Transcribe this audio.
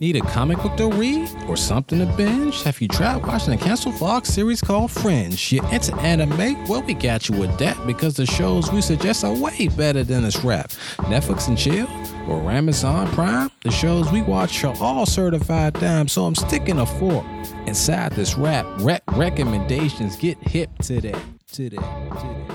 Need a comic book to read or something to binge? Have you tried watching a canceled Fox series called Fringe? You into anime? Well, we got you with that because the shows we suggest are way better than this rap. Netflix and chill or Amazon Prime? The shows we watch are all certified dime, so I'm sticking a fork inside this rap. Rec- recommendations get hip today, today, today.